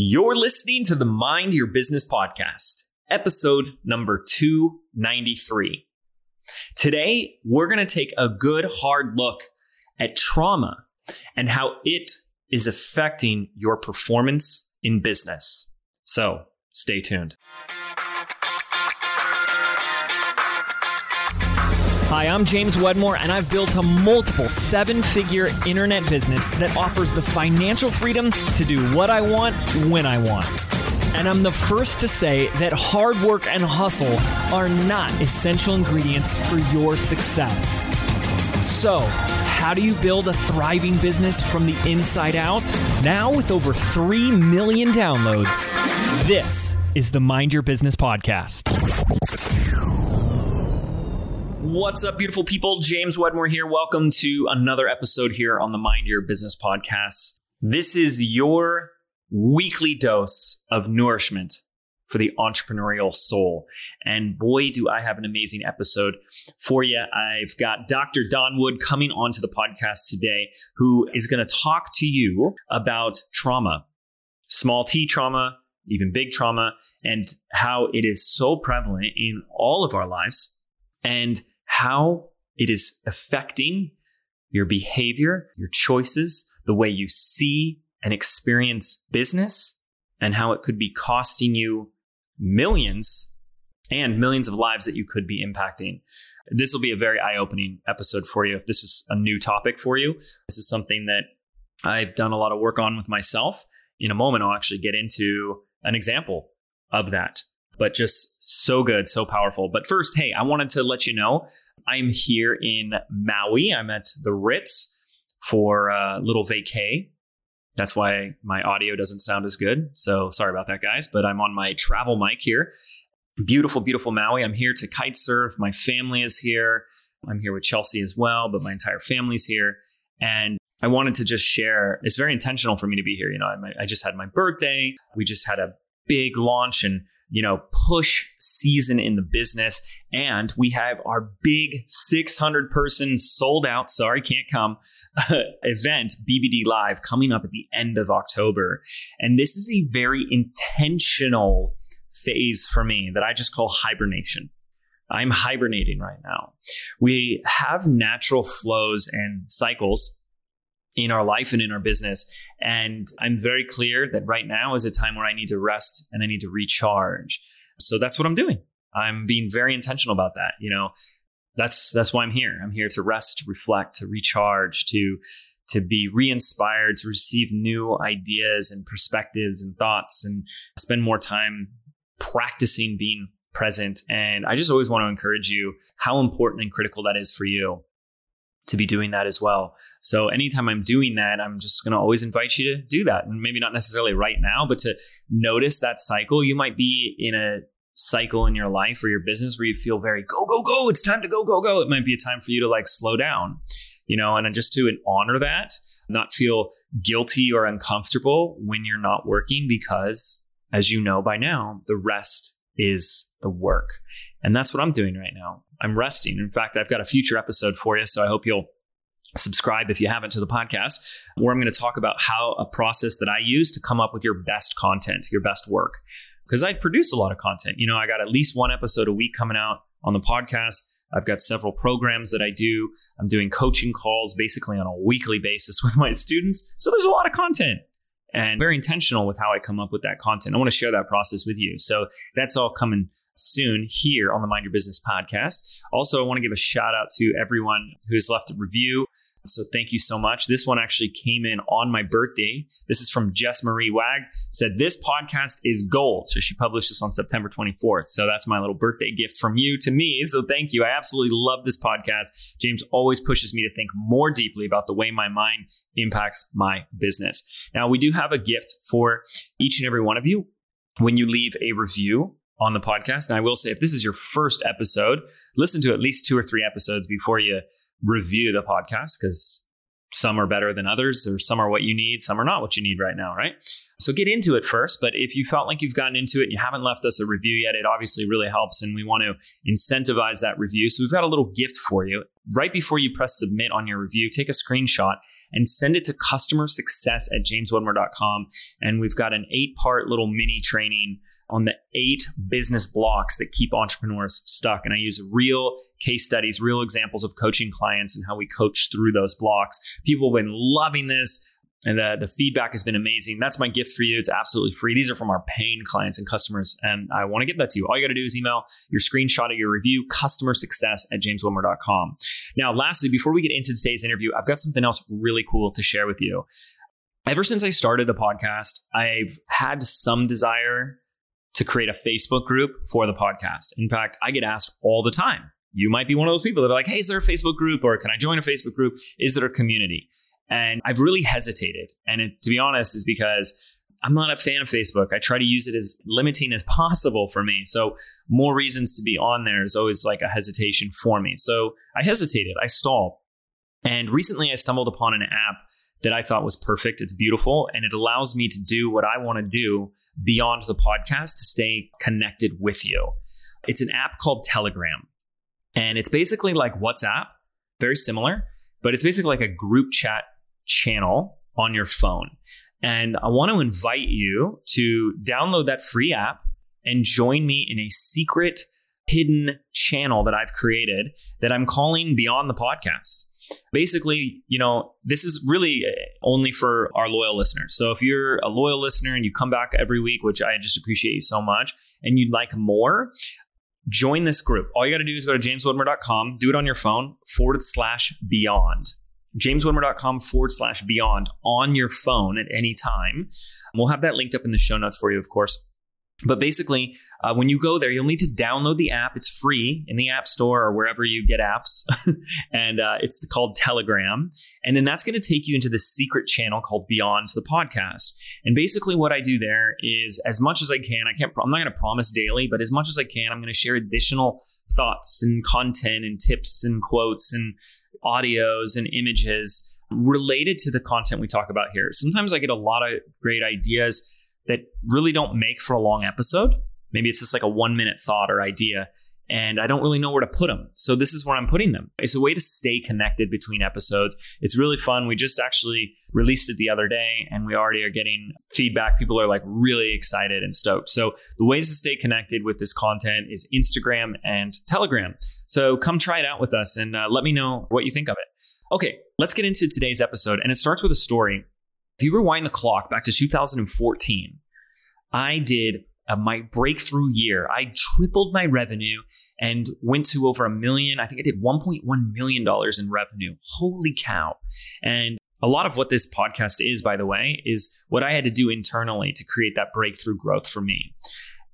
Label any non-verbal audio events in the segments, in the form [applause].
You're listening to the Mind Your Business podcast, episode number 293. Today, we're going to take a good hard look at trauma and how it is affecting your performance in business. So, stay tuned. Hi, I'm James Wedmore, and I've built a multiple seven figure internet business that offers the financial freedom to do what I want when I want. And I'm the first to say that hard work and hustle are not essential ingredients for your success. So, how do you build a thriving business from the inside out? Now, with over 3 million downloads, this is the Mind Your Business Podcast. What's up, beautiful people? James Wedmore here. Welcome to another episode here on the Mind Your Business podcast. This is your weekly dose of nourishment for the entrepreneurial soul. And boy, do I have an amazing episode for you. I've got Dr. Don Wood coming onto the podcast today, who is going to talk to you about trauma, small t trauma, even big trauma, and how it is so prevalent in all of our lives. And how it is affecting your behavior, your choices, the way you see and experience business, and how it could be costing you millions and millions of lives that you could be impacting. This will be a very eye opening episode for you if this is a new topic for you. This is something that I've done a lot of work on with myself. In a moment, I'll actually get into an example of that but just so good, so powerful. But first, hey, I wanted to let you know I'm here in Maui. I'm at the Ritz for a little vacay. That's why my audio doesn't sound as good. So sorry about that, guys. But I'm on my travel mic here. Beautiful, beautiful Maui. I'm here to kite surf. My family is here. I'm here with Chelsea as well, but my entire family's here. And I wanted to just share. It's very intentional for me to be here. You know, I, I just had my birthday. We just had a big launch and you know, push season in the business. And we have our big 600 person sold out, sorry, can't come [laughs] event, BBD Live, coming up at the end of October. And this is a very intentional phase for me that I just call hibernation. I'm hibernating right now. We have natural flows and cycles in our life and in our business. And I'm very clear that right now is a time where I need to rest and I need to recharge. So that's what I'm doing. I'm being very intentional about that. You know, that's that's why I'm here. I'm here to rest, to reflect, to recharge, to to be re-inspired, to receive new ideas and perspectives and thoughts and spend more time practicing being present. And I just always want to encourage you how important and critical that is for you to be doing that as well. So anytime I'm doing that, I'm just going to always invite you to do that. And maybe not necessarily right now, but to notice that cycle. You might be in a cycle in your life or your business where you feel very go, go, go. It's time to go, go, go. It might be a time for you to like slow down, you know, and just to honor that, not feel guilty or uncomfortable when you're not working because as you know by now, the rest is the work. And that's what I'm doing right now. I'm resting. In fact, I've got a future episode for you. So I hope you'll subscribe if you haven't to the podcast, where I'm going to talk about how a process that I use to come up with your best content, your best work. Because I produce a lot of content. You know, I got at least one episode a week coming out on the podcast. I've got several programs that I do. I'm doing coaching calls basically on a weekly basis [laughs] with my students. So there's a lot of content and very intentional with how I come up with that content. I want to share that process with you. So that's all coming soon here on the Mind Your Business podcast. Also, I want to give a shout out to everyone who's left a review. So thank you so much. This one actually came in on my birthday. This is from Jess Marie Wag. Said this podcast is gold. So she published this on September 24th. So that's my little birthday gift from you to me. So thank you. I absolutely love this podcast. James always pushes me to think more deeply about the way my mind impacts my business. Now we do have a gift for each and every one of you. When you leave a review on the podcast. And I will say, if this is your first episode, listen to at least two or three episodes before you review the podcast because some are better than others, or some are what you need, some are not what you need right now, right? So get into it first. But if you felt like you've gotten into it and you haven't left us a review yet, it obviously really helps. And we want to incentivize that review. So we've got a little gift for you. right before you press submit on your review, take a screenshot and send it to customer success at jameswedmore.com. And we've got an eight part little mini training on the eight business blocks that keep entrepreneurs stuck. And I use real case studies, real examples of coaching clients and how we coach through those blocks. People have been loving this. And the, the feedback has been amazing. That's my gift for you. It's absolutely free. These are from our paying clients and customers. And I want to give that to you. All you got to do is email your screenshot of your review, customer success at jameswedmore.com. Now, lastly, before we get into today's interview, I've got something else really cool to share with you. Ever since I started the podcast, I've had some desire to create a Facebook group for the podcast. In fact, I get asked all the time. You might be one of those people that are like, hey, is there a Facebook group or can I join a Facebook group? Is there a community? And I've really hesitated. And it, to be honest, is because I'm not a fan of Facebook. I try to use it as limiting as [laughs] possible for me. So more reasons to be on there is always like a hesitation for me. So I hesitated. I stalled. And recently I stumbled upon an app that I thought was perfect. It's beautiful and it allows me to do what I want to do beyond the podcast to stay connected with you. It's an app called Telegram. And it's basically like WhatsApp, very similar, but it's basically like a group chat channel on your phone. And I want to invite you to download that free app and join me in a secret hidden channel that I've created that I'm calling Beyond the Podcast. Basically, you know, this is really uh, only for our loyal listeners. So if you're a loyal listener and you come back every week, which I just appreciate you so much, and you'd like more, join this group. All you got to do is go to jameswedmore.com, do it on your phone, forward slash beyond. JamesWedmore.com forward slash beyond on your phone at any time. We'll have that linked up in the show notes for you, of course. But basically, uh, when you go there, you'll need to download the app. It's free in the App Store or wherever you get apps. [laughs] and uh, it's called Telegram. And then that's going to take you into the secret channel called Beyond the Podcast. And basically, what I do there is as much as I can, I can't, I'm not going to promise daily, but as much as I can, I'm going to share additional thoughts and content and tips and quotes and audios and images related to the content we talk about here. Sometimes I get a lot of great ideas that really don't make for a long episode. Maybe it's just like a one minute thought or idea, and I don't really know where to put them. So this is where I'm putting them. It's a way to stay connected between episodes. It's really fun. We just actually released it the other day and we already are getting feedback. People are like really excited and stoked. So the ways to stay connected with this content is Instagram and Telegram. So come try it out with us and uh, let me know what you think of it. Okay, let's get into today's episode. And it starts with a story if you rewind the clock back to 2014, I did uh, my breakthrough year. I tripled my revenue and went to over a million. I think I did $1.1 million in revenue. Holy cow. And a lot of what this podcast is, by the way, is what I had to do internally to create that breakthrough growth for me.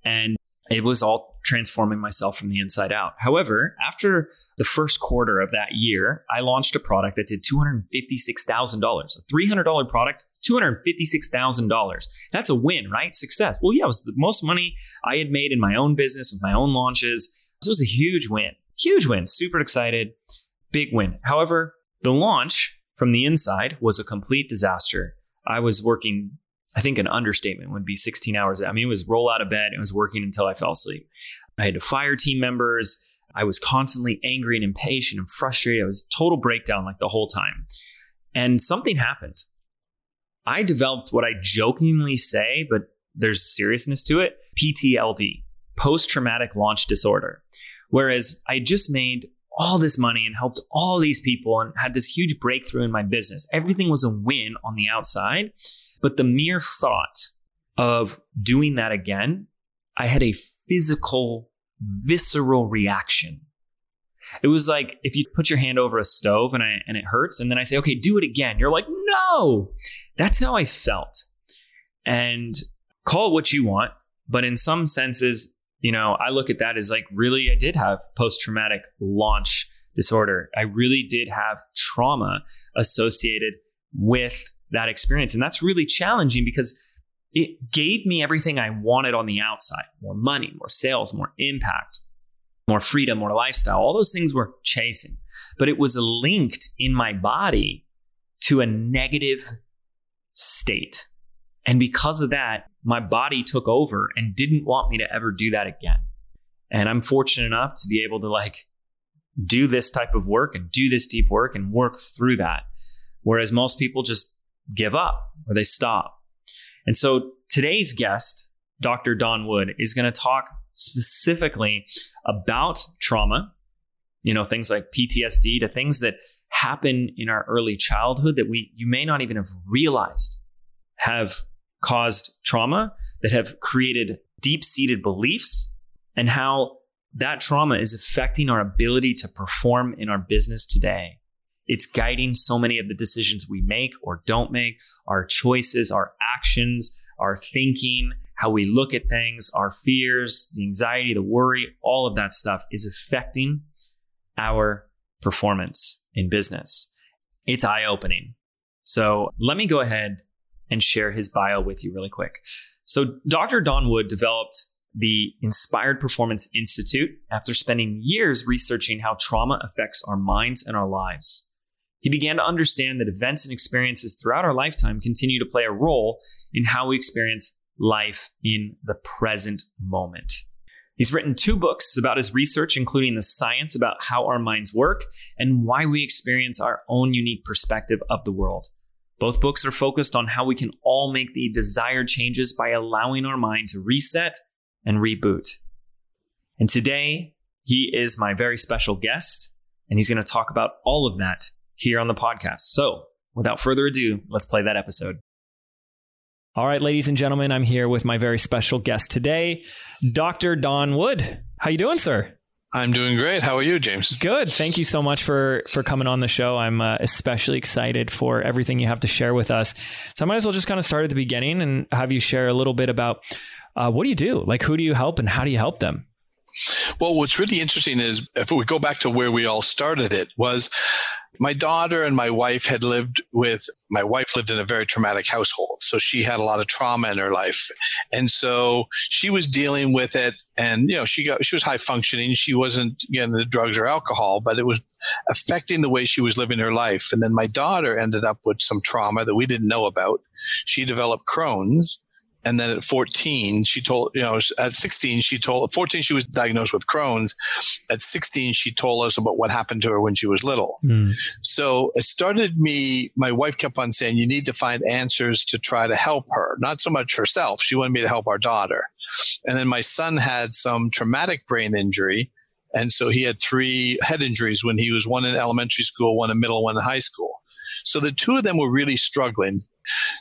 And it was all transforming myself from the inside out. However, after the first quarter of that year, I launched a product that did $256,000, a $300 product, $256,000. That's a win, right? Success. Well, yeah, it was the most money I had made in my own business with my own launches. This was a huge win. Huge win. Super excited. Big win. However, the launch from the inside was a complete disaster. I was working I think an understatement would be 16 hours. I mean, it was roll out of bed. and was working until I fell asleep. I had to fire team members. I was constantly angry and impatient and frustrated. I was total breakdown like the whole time. And something happened. I developed what I jokingly say, but there's seriousness to it PTLD, post traumatic launch disorder. Whereas I just made all this money and helped all these people and had this huge breakthrough in my business. Everything was a win on the outside. But the mere thought of doing that again, I had a physical, visceral reaction. It was like if you put your hand over a stove and I and it hurts, and then I say, okay, do it again. You're like, no. That's how I felt. And call it what you want, but in some senses, you know, I look at that as like really I did have post-traumatic launch disorder. I really did have trauma associated with that experience. And that's really challenging because it gave me everything I wanted on the outside more money, more sales, more impact, more freedom, more lifestyle. All those things were chasing, but it was linked in my body to a negative state. And because of that, my body took over and didn't want me to ever do that again. And I'm fortunate enough to be able to like do this type of work and do this deep work and work through that. Whereas most people just give up or they stop. And so today's guest, Dr. Don Wood, is going to talk specifically about trauma, you know, things like PTSD to things that happen in our early childhood that we you may not even have realized have caused trauma that have created deep-seated beliefs and how that trauma is affecting our ability to perform in our business today. It's guiding so many of the decisions we make or don't make, our choices, our actions, our thinking, how we look at things, our fears, the anxiety, the worry, all of that stuff is affecting our performance in business. It's eye opening. So let me go ahead and share his bio with you really quick. So, Dr. Don Wood developed the Inspired Performance Institute after spending years researching how trauma affects our minds and our lives. He began to understand that events and experiences throughout our lifetime continue to play a role in how we experience life in the present moment. He's written two books about his research, including the science about how our minds work and why we experience our own unique perspective of the world. Both books are focused on how we can all make the desired changes by allowing our mind to reset and reboot. And today, he is my very special guest, and he's going to talk about all of that here on the podcast. So, without further ado, let's play that episode. All right, ladies and gentlemen, I'm here with my very special guest today, Dr. Don Wood. How you doing, sir? I'm doing great. How are you, James? Good. Thank you so much for for coming on the show. I'm uh, especially excited for everything you have to share with us. So I might as well just kind of start at the beginning and have you share a little bit about uh, what do you do? Like, who do you help, and how do you help them? Well, what's really interesting is if we go back to where we all started, it was my daughter and my wife had lived with my wife lived in a very traumatic household. So she had a lot of trauma in her life. And so she was dealing with it and you know she got she was high functioning. She wasn't getting the drugs or alcohol but it was affecting the way she was living her life. And then my daughter ended up with some trauma that we didn't know about. She developed crohn's and then at 14 she told you know at 16 she told 14 she was diagnosed with crohn's. At 16 she told us about what happened to her when she was little. Mm. so it started me my wife kept on saying you need to find answers to try to help her. Not so much herself. She wanted me to help our daughter. And then my son had some traumatic brain injury. And so he had three head injuries when he was one in elementary school one in middle one in high school so the two of them were really struggling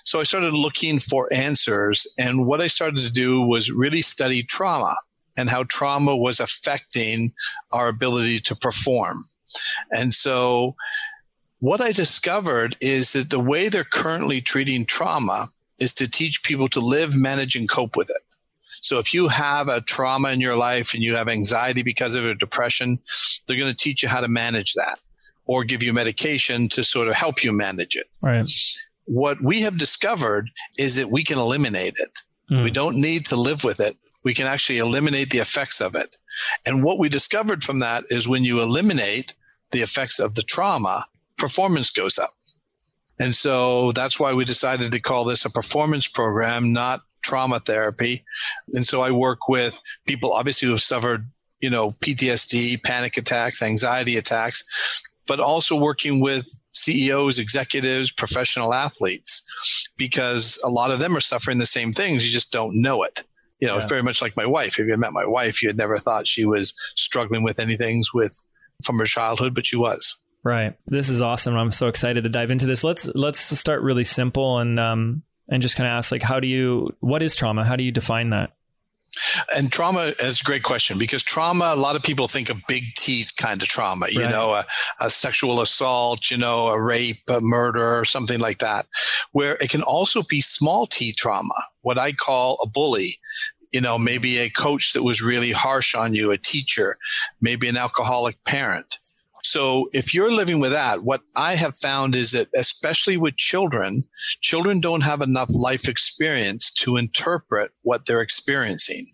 so I started looking for answers. And what I started to do was really study trauma and how trauma was affecting our ability to perform. And so what I discovered is that the way they're currently treating trauma is to teach people to live, manage, and cope with it. So if you have a trauma in your life and you have anxiety because of it or depression, they're going to teach you how to manage that or give you medication to sort of help you manage it. Right what we have discovered is that we can eliminate it. Mm. We don't need to live with it. We can actually eliminate the effects of it. And what we discovered from that is when you eliminate the effects of the trauma, performance goes up. And so that's why we decided to call this a performance program, not trauma therapy. And so I work with people obviously who have suffered, you know, PTSD, panic attacks, anxiety attacks, but also working with CEOs, executives, professional athletes, because a lot of them are suffering the same things. You just don't know it. You know, yeah. very much like my wife. If you had met my wife, you had never thought she was struggling with any things with from her childhood, but she was. Right. This is awesome. I'm so excited to dive into this. Let's let's start really simple and um and just kind of ask like how do you what is trauma? How do you define that? And trauma is a great question because trauma, a lot of people think of big T kind of trauma, you right. know, a, a, sexual assault, you know, a rape, a murder, or something like that, where it can also be small T trauma, what I call a bully. You know, maybe a coach that was really harsh on you, a teacher, maybe an alcoholic parent. So if you're living with that, what I have found is that especially with children, children don't have enough life experience to interpret what they're experiencing.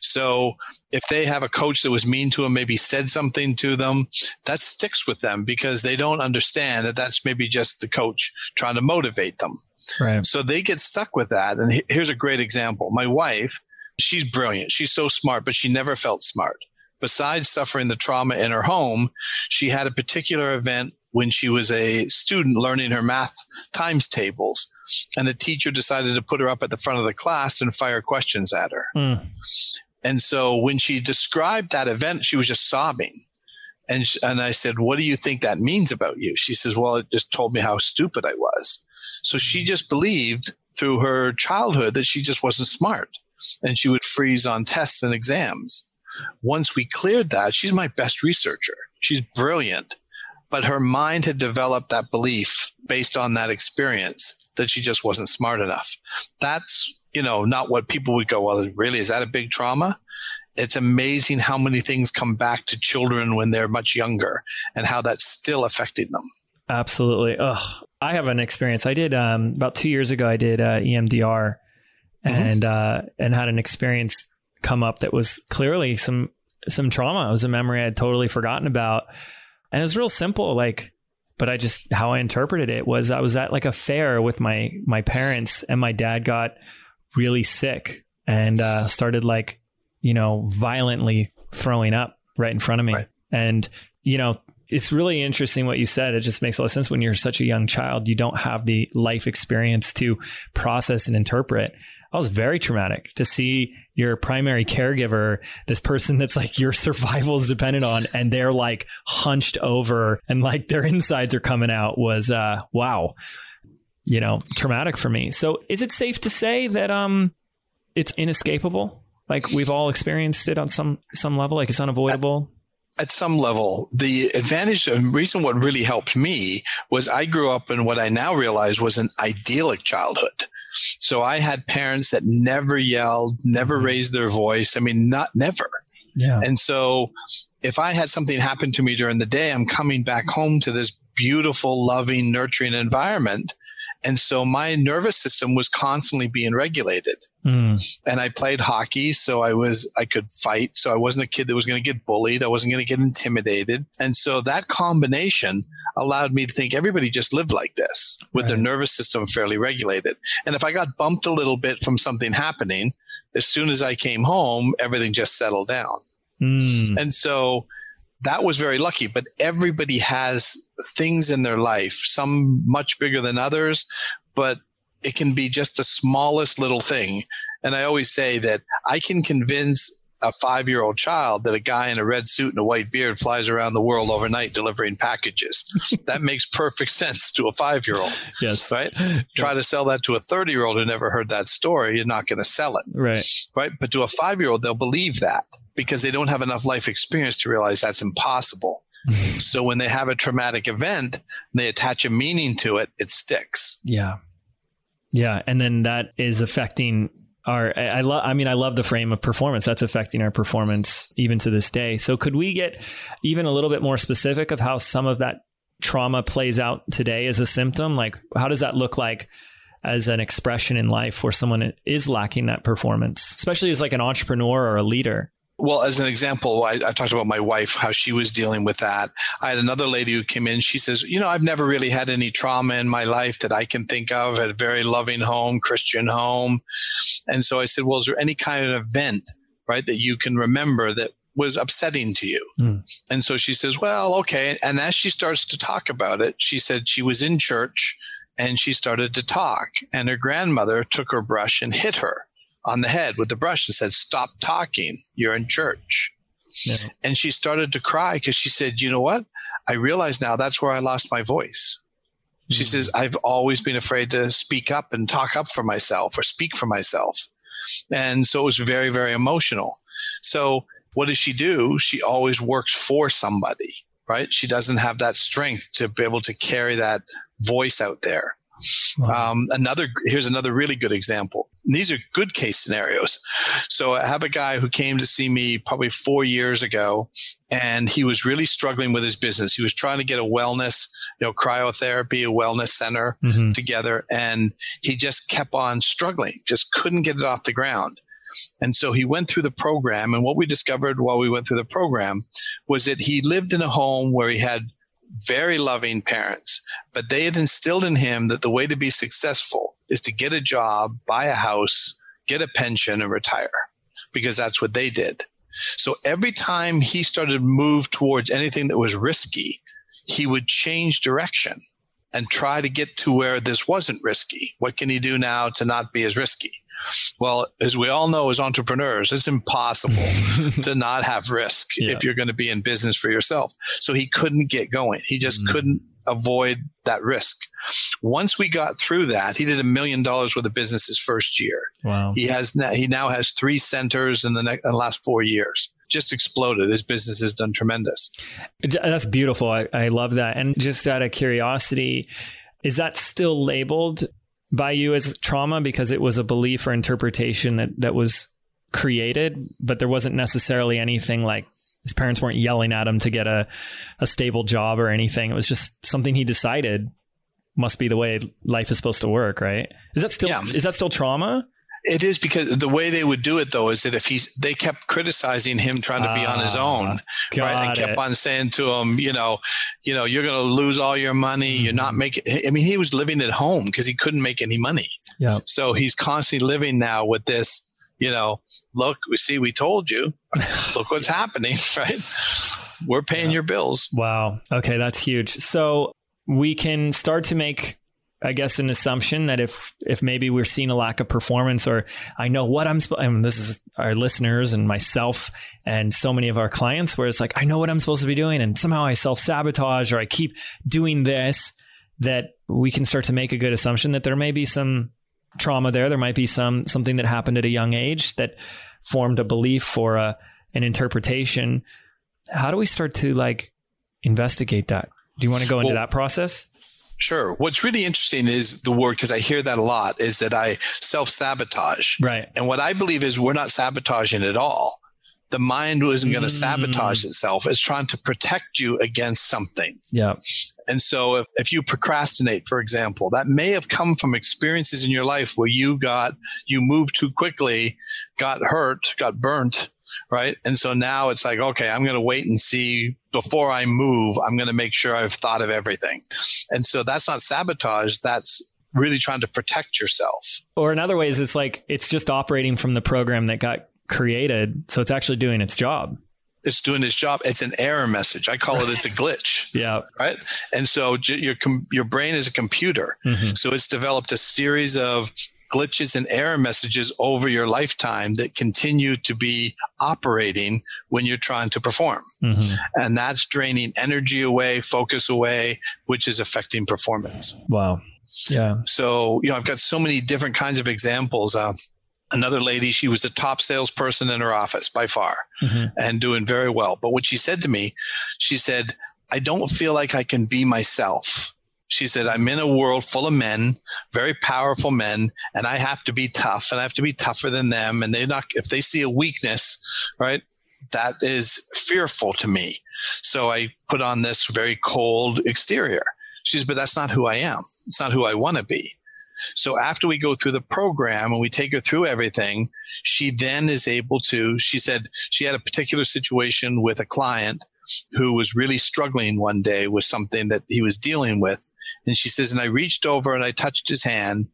So if they have a coach that was mean to them, maybe said something to them, that sticks with them because they don't understand that that's maybe just the coach trying to motivate them. Right. So they get stuck with that. And here's a great example. My wife, she's brilliant. She's so smart, but she never felt smart besides suffering the trauma in her home, she had a particular event when she was a student learning her math times tables. And the teacher decided to put her up at the front of the class and fire questions at her. Mm. And so when she described that event, she was just sobbing. And, she, and I said, What do you think that means about you? She says, Well, it just told me how stupid I was. So she mm. just believed through her childhood that she just wasn't smart and she would freeze on tests and exams. Once we cleared that, she's my best researcher. She's brilliant but her mind had developed that belief based on that experience that she just wasn't smart enough. That's, you know, not what people would go, well, really, is that a big trauma? It's amazing how many things come back to children when they're much younger and how that's still affecting them. Absolutely. Oh, I have an experience. I did um, about two years ago. I did uh, EMDR, mm-hmm. and uh, and had an experience come up that was clearly some some trauma. It was a memory I had totally forgotten about. And it was real simple, like, but I just, how I interpreted it was I was at like a fair with my, my parents and my dad got really sick and uh, started like, you know, violently throwing up right in front of me. Right. And, you know, it's really interesting what you said. It just makes a lot of sense when you're such a young child, you don't have the life experience to process and interpret. That was very traumatic to see your primary caregiver, this person that's like your survival is dependent on, and they're like hunched over and like their insides are coming out was uh wow. You know, traumatic for me. So is it safe to say that um it's inescapable? Like we've all experienced it on some some level, like it's unavoidable? at some level, the advantage and reason what really helped me was I grew up in what I now realize was an idyllic childhood. So I had parents that never yelled, never mm-hmm. raised their voice. I mean, not never. Yeah. And so if I had something happen to me during the day, I'm coming back home to this beautiful, loving, nurturing environment. And so my nervous system was constantly being regulated. Mm. And I played hockey, so I was I could fight. So I wasn't a kid that was going to get bullied. I wasn't going to get intimidated. And so that combination allowed me to think everybody just lived like this with right. their nervous system fairly regulated. And if I got bumped a little bit from something happening, as soon as I came home, everything just settled down. Mm. And so that was very lucky, but everybody has things in their life, some much bigger than others, but it can be just the smallest little thing. And I always say that I can convince a five year old child that a guy in a red suit and a white beard flies around the world overnight delivering packages. [laughs] that makes perfect sense to a five year old. Yes. Right? Yeah. Try to sell that to a 30 year old who never heard that story, you're not going to sell it. Right. Right. But to a five year old, they'll believe that because they don't have enough life experience to realize that's impossible. Mm-hmm. so when they have a traumatic event, they attach a meaning to it, it sticks. Yeah. Yeah. And then that is affecting our I love I mean I love the frame of performance that's affecting our performance even to this day. So could we get even a little bit more specific of how some of that trauma plays out today as a symptom? Like how does that look like as an expression in life where someone is lacking that performance, especially as like an entrepreneur or a leader? Well, as an example, I, I, talked about my wife, how she was dealing with that. I had another lady who came in. She says, You know, I've never really had any trauma in my life that I can think of at a very loving home, Christian home. And so I said, Well, is there any kind of event, right, that you can remember that was upsetting to you? Mm. And so she says, Well, okay. And as she starts to talk about it, she said she was in church and she started to talk, and her grandmother took her brush and hit her on the head with the brush and said, Stop talking. You're in church. Yeah. And she started to cry because she said, You know what? I realize now that's where I lost my voice. She mm-hmm. says, I've always been afraid to speak up and talk up for myself or speak for myself. And so it was very, very emotional. So what does she do? She always works for somebody, right? She doesn't have that strength to be able to carry that voice out there. Wow. Um, another here's another really good example. And these are good case scenarios. So I have a guy who came to see me probably four years ago, and he was really struggling with his business. He was trying to get a wellness, you know, cryotherapy, a wellness center mm-hmm. together, and he just kept on struggling, just couldn't get it off the ground. And so he went through the program, and what we discovered while we went through the program was that he lived in a home where he had very loving parents, but they had instilled in him that the way to be successful is to get a job, buy a house, get a pension, and retire because that's what they did. So every time he started to move towards anything that was risky, he would change direction and try to get to where this wasn't risky. What can he do now to not be as risky? Well, as we all know as entrepreneurs, it's impossible [laughs] to not have risk yeah. if you're going to be in business for yourself. So he couldn't get going. He just mm. couldn't avoid that risk. Once we got through that, he did a million dollars worth of business his first year. Wow. He has now, he now has three centers in the, next, in the last four years. Just exploded. His business has done tremendous. That's beautiful. I, I love that. And just out of curiosity, is that still labeled by you as trauma because it was a belief or interpretation that, that was created, but there wasn't necessarily anything like his parents weren't yelling at him to get a, a stable job or anything. It was just something he decided must be the way life is supposed to work, right? Is that still yeah. is that still trauma? It is because the way they would do it though is that if he's they kept criticizing him trying to be on his ah, own, right? And kept it. on saying to him, you know, you know, you're going to lose all your money. Mm-hmm. You're not mm-hmm. making. I mean, he was living at home because he couldn't make any money. Yeah. So he's constantly living now with this. You know, look, we see, we told you. [laughs] look what's happening, [laughs] right? We're paying yeah. your bills. Wow. Okay, that's huge. So we can start to make I guess an assumption that if if maybe we're seeing a lack of performance, or I know what I'm, I mean, this is our listeners and myself and so many of our clients, where it's like I know what I'm supposed to be doing, and somehow I self sabotage or I keep doing this. That we can start to make a good assumption that there may be some trauma there. There might be some something that happened at a young age that formed a belief or a an interpretation. How do we start to like investigate that? Do you want to go into well, that process? Sure. What's really interesting is the word, because I hear that a lot, is that I self sabotage. Right. And what I believe is we're not sabotaging at all. The mind isn't going to mm. sabotage itself. It's trying to protect you against something. Yeah. And so if, if you procrastinate, for example, that may have come from experiences in your life where you got, you moved too quickly, got hurt, got burnt, right? And so now it's like, okay, I'm going to wait and see before I move. I'm going to make sure I've thought of everything. And so that's not sabotage. That's really trying to protect yourself. Or in other ways, it's like it's just operating from the program that got created. So it's actually doing its job. It's doing its job. It's an error message. I call it it's a glitch. [laughs] yeah. Right. And so your your brain is a computer. Mm-hmm. So it's developed a series of glitches and error messages over your lifetime that continue to be operating when you're trying to perform. Mm-hmm. And that's draining energy away, focus away, which is affecting performance. Wow. Yeah. So, you know, I've got so many different kinds of examples. Uh, another lady, she was the top salesperson in her office by far mm-hmm. and doing very well. But what she said to me, she said, I don't feel like I can be myself she said, I'm in a world full of men, very powerful men, and I have to be tough and I have to be tougher than them. And they're not, if they see a weakness, right, that is fearful to me. So I put on this very cold exterior. She says, but that's not who I am. It's not who I want to be. So after we go through the program and we take her through everything, she then is able to, she said she had a particular situation with a client who was really struggling one day with something that he was dealing with. And she says, and I reached over and I touched his hand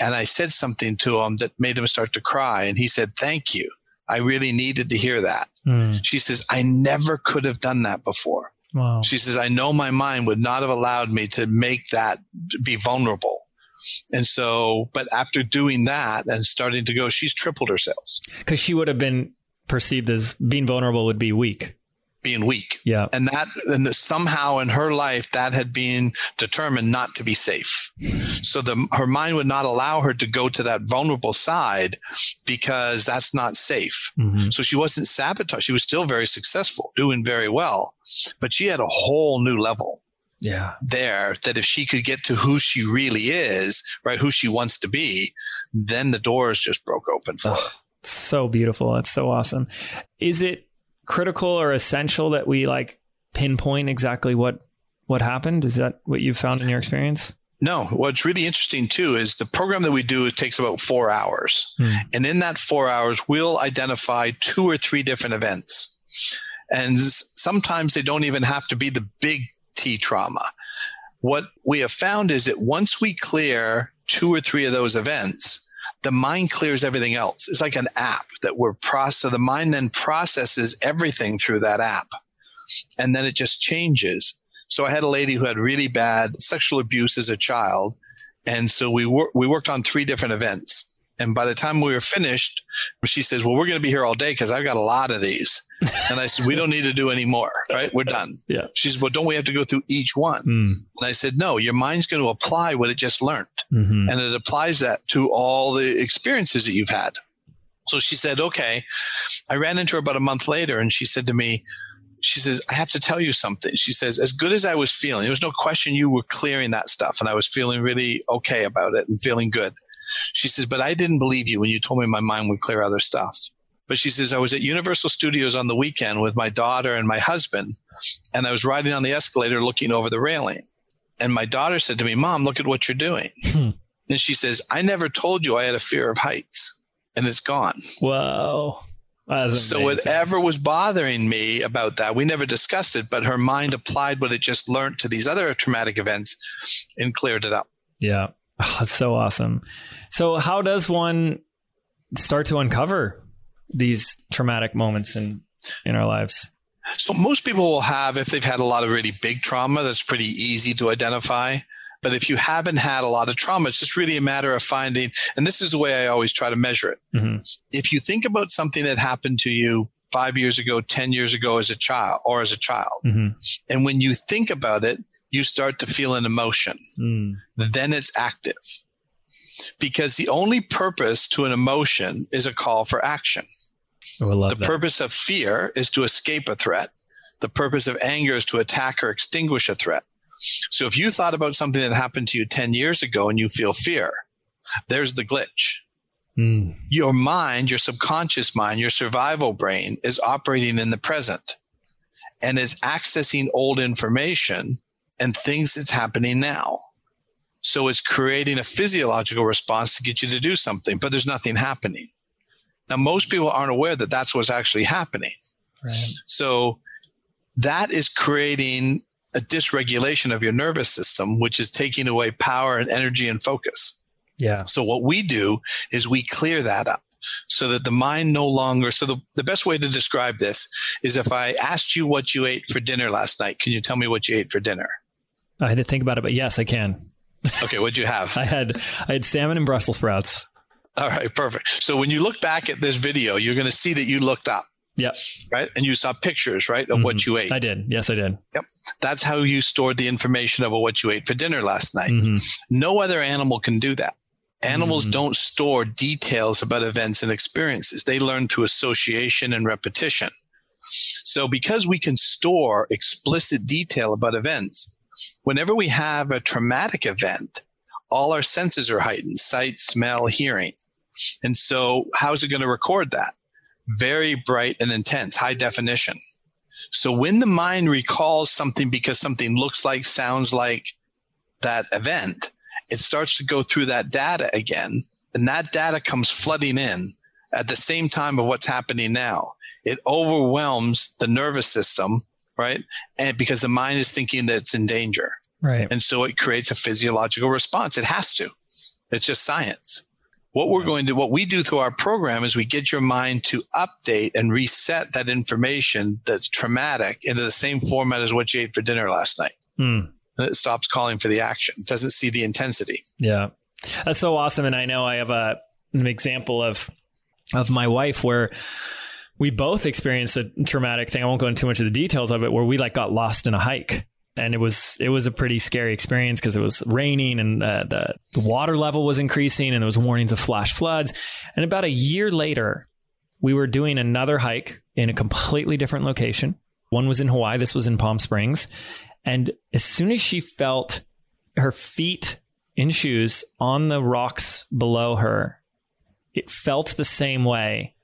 and I said something to him that made him start to cry. And he said, Thank you. I really needed to hear that. Mm. She says, I never could have done that before. Wow. She says, I know my mind would not have allowed me to make that be vulnerable. And so, but after doing that and starting to go, she's tripled her sales. Because she would have been perceived as being vulnerable would be weak being weak. Yeah. And that, and somehow in her life, that had been determined not to be safe. So the, her mind would not allow her to go to that vulnerable side because that's not safe. Mm-hmm. So she wasn't sabotaged. She was still very successful, doing very well, but she had a whole new level yeah there that if she could get to who she really is right who she wants to be then the doors just broke open for oh, her so beautiful that's so awesome is it critical or essential that we like pinpoint exactly what what happened? Is that what you've found in your experience? No. What's really interesting too is the program that we do it takes about four hours, hmm. and in that four hours, we'll identify two or three different events, and sometimes they don't even have to be the big T trauma. What we have found is that once we clear two or three of those events, the mind clears everything else. It's like an app that we're process. So the mind then processes everything through that app, and then it just changes. So I had a lady who had really bad sexual abuse as a child, and so we wor- we worked on three different events. And by the time we were finished, she says, "Well, we're going to be here all day because I've got a lot of these." And I said, "We don't need to do any more, right? We're done." Yeah. She says, "Well, don't we have to go through each one?" Mm. And I said, "No, your mind's going to apply what it just learned." hmm and it applies that to all the experiences that you've had. So she said, okay. I ran into her about a month later and she said to me, she says, I have to tell you something. She says, as good as I was feeling, there was no question you were clearing that stuff and I was feeling really okay about it and feeling good. She says, but I didn't believe you when you told me my mind would clear other stuff. But she says, I was at Universal Studios on the weekend with my daughter and my husband, and I was riding on the escalator looking over the railing. And my daughter said to me, Mom, look at what you're doing. Hmm. And she says, I never told you I had a fear of heights, and it's gone. Whoa. That's So whatever was bothering me about that, we never discussed it, but her mind applied what it just learned to these other traumatic events and cleared it up. Yeah. Oh, [laughs] that's so awesome. So, how does one start to uncover these traumatic moments in in our lives? So most people will have, if they've had a lot of really big trauma, that's pretty easy to identify. But if you haven't had a lot of trauma, it's just really a matter of finding, and this is the way I always try to measure it. hmm If you think about something that happened to you five years ago, 10 years ago as a child or as a child, hmm and when you think about it, you start to feel an emotion. Mm. then it's active. Because the only purpose to an emotion is a call for action. Oh, The that. purpose of fear is to escape a threat. The purpose of anger is to attack or extinguish a threat. So if you thought about something that happened to you 10 years ago and you feel fear, there's the glitch. Mm. Your mind, your subconscious mind, your survival brain is operating in the present and is accessing old information and things that's happening now. So it's creating a physiological response to get you to do something, but there's nothing happening. Now, most people aren't aware that that's what's actually happening. Right. So that is creating a dysregulation of your nervous system, which is taking away power and energy and focus. Yeah. So what we do is we clear that up so that the mind no longer so the, the best way to describe this is if I asked you what you ate for dinner last night, can you tell me what you ate for dinner? I had to think about it, but yes, I can. Okay, what'd you have? [laughs] I had I had salmon and Brussels sprouts. All right, perfect. So when you look back at this video, you're going to see that you looked up, Yep. right? And you saw pictures, right, of what Mhm. you ate. I did. Yes, I did. Yep. That's how you stored the information about what you ate for dinner last night. Mhm. No other animal can do that. Animals Mhm. don't store details about events and experiences. They learn through association and repetition. So, because we can store explicit detail about events, whenever we have a traumatic event, all our senses are heightened sight, smell, hearing. And so, how's it going to record that? Very bright and intense, high definition. So, when the mind recalls something because something looks like, sounds like that event, it starts to go through that data again. And that data comes flooding in at the same time of what's happening now. It overwhelms the nervous system, right? And because the mind is thinking that it's in danger. Right. And so it creates a physiological response. It has to. It's just science. What we're going to, what we do through our program is we get your mind to update and reset that information that's traumatic into the same format as what you ate for dinner last night. Mm. And it stops calling for the action, doesn't see the intensity. Yeah. That's so awesome. And I know I have a an example of of my wife where we both experienced a traumatic thing. I won't go into too much of the details of it, where we like got lost in a hike. And it was it was a pretty scary experience because it was raining and uh, the the water level was increasing and there was warnings of flash floods. And about a year later, we were doing another hike in a completely different location. One was in Hawaii. This was in Palm Springs. And as soon as she felt her feet in shoes on the rocks below her, it felt the same way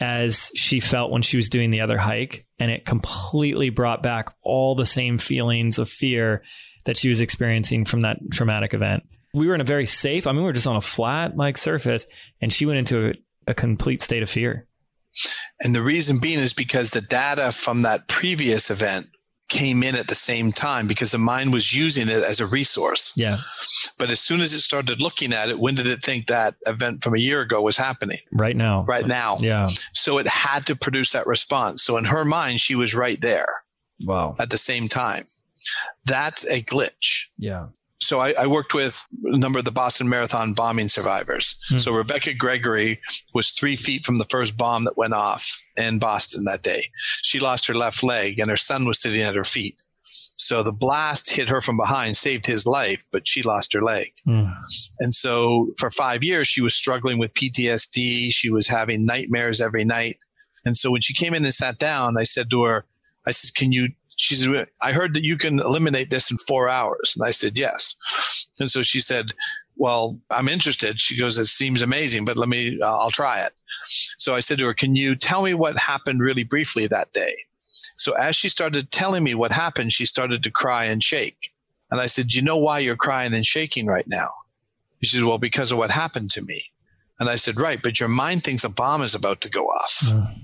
as she felt when she was doing the other hike. And it completely brought back all the same feelings of fear that she was experiencing from that traumatic event. We were in a very safe, I mean, we were just on a flat like surface, and she went into a, a complete state of fear. And the reason being is because the data from that previous event came in at the same time because the mind was using it as a resource. Yeah. But as soon as it started looking at it, when did it think that event from a year ago was happening? Right now. Right now. Yeah. So it had to produce that response. So in her mind, she was right there Wow. at the same time. That's a glitch. Yeah. So I, I worked with a number of the Boston Marathon bombing survivors. Hmm. So Rebecca Gregory was three feet from the first bomb that went off in Boston that day. She lost her left leg and her son was sitting at her feet. So the blast hit her from behind, saved his life, but she lost her leg. Mm. And so for five years, she was struggling with PTSD. She was having nightmares every night. And so when she came in and sat down, I said to her, I said, Can you? She said, I heard that you can eliminate this in four hours. And I said, Yes. And so she said, Well, I'm interested. She goes, It seems amazing, but let me, uh, I'll try it. So I said to her, Can you tell me what happened really briefly that day? So as she started telling me what happened, she started to cry and shake. And I said, Do you know why you're crying and shaking right now? She said, Well, because of what happened to me. And I said, Right, but your mind thinks a bomb is about to go off. Mm.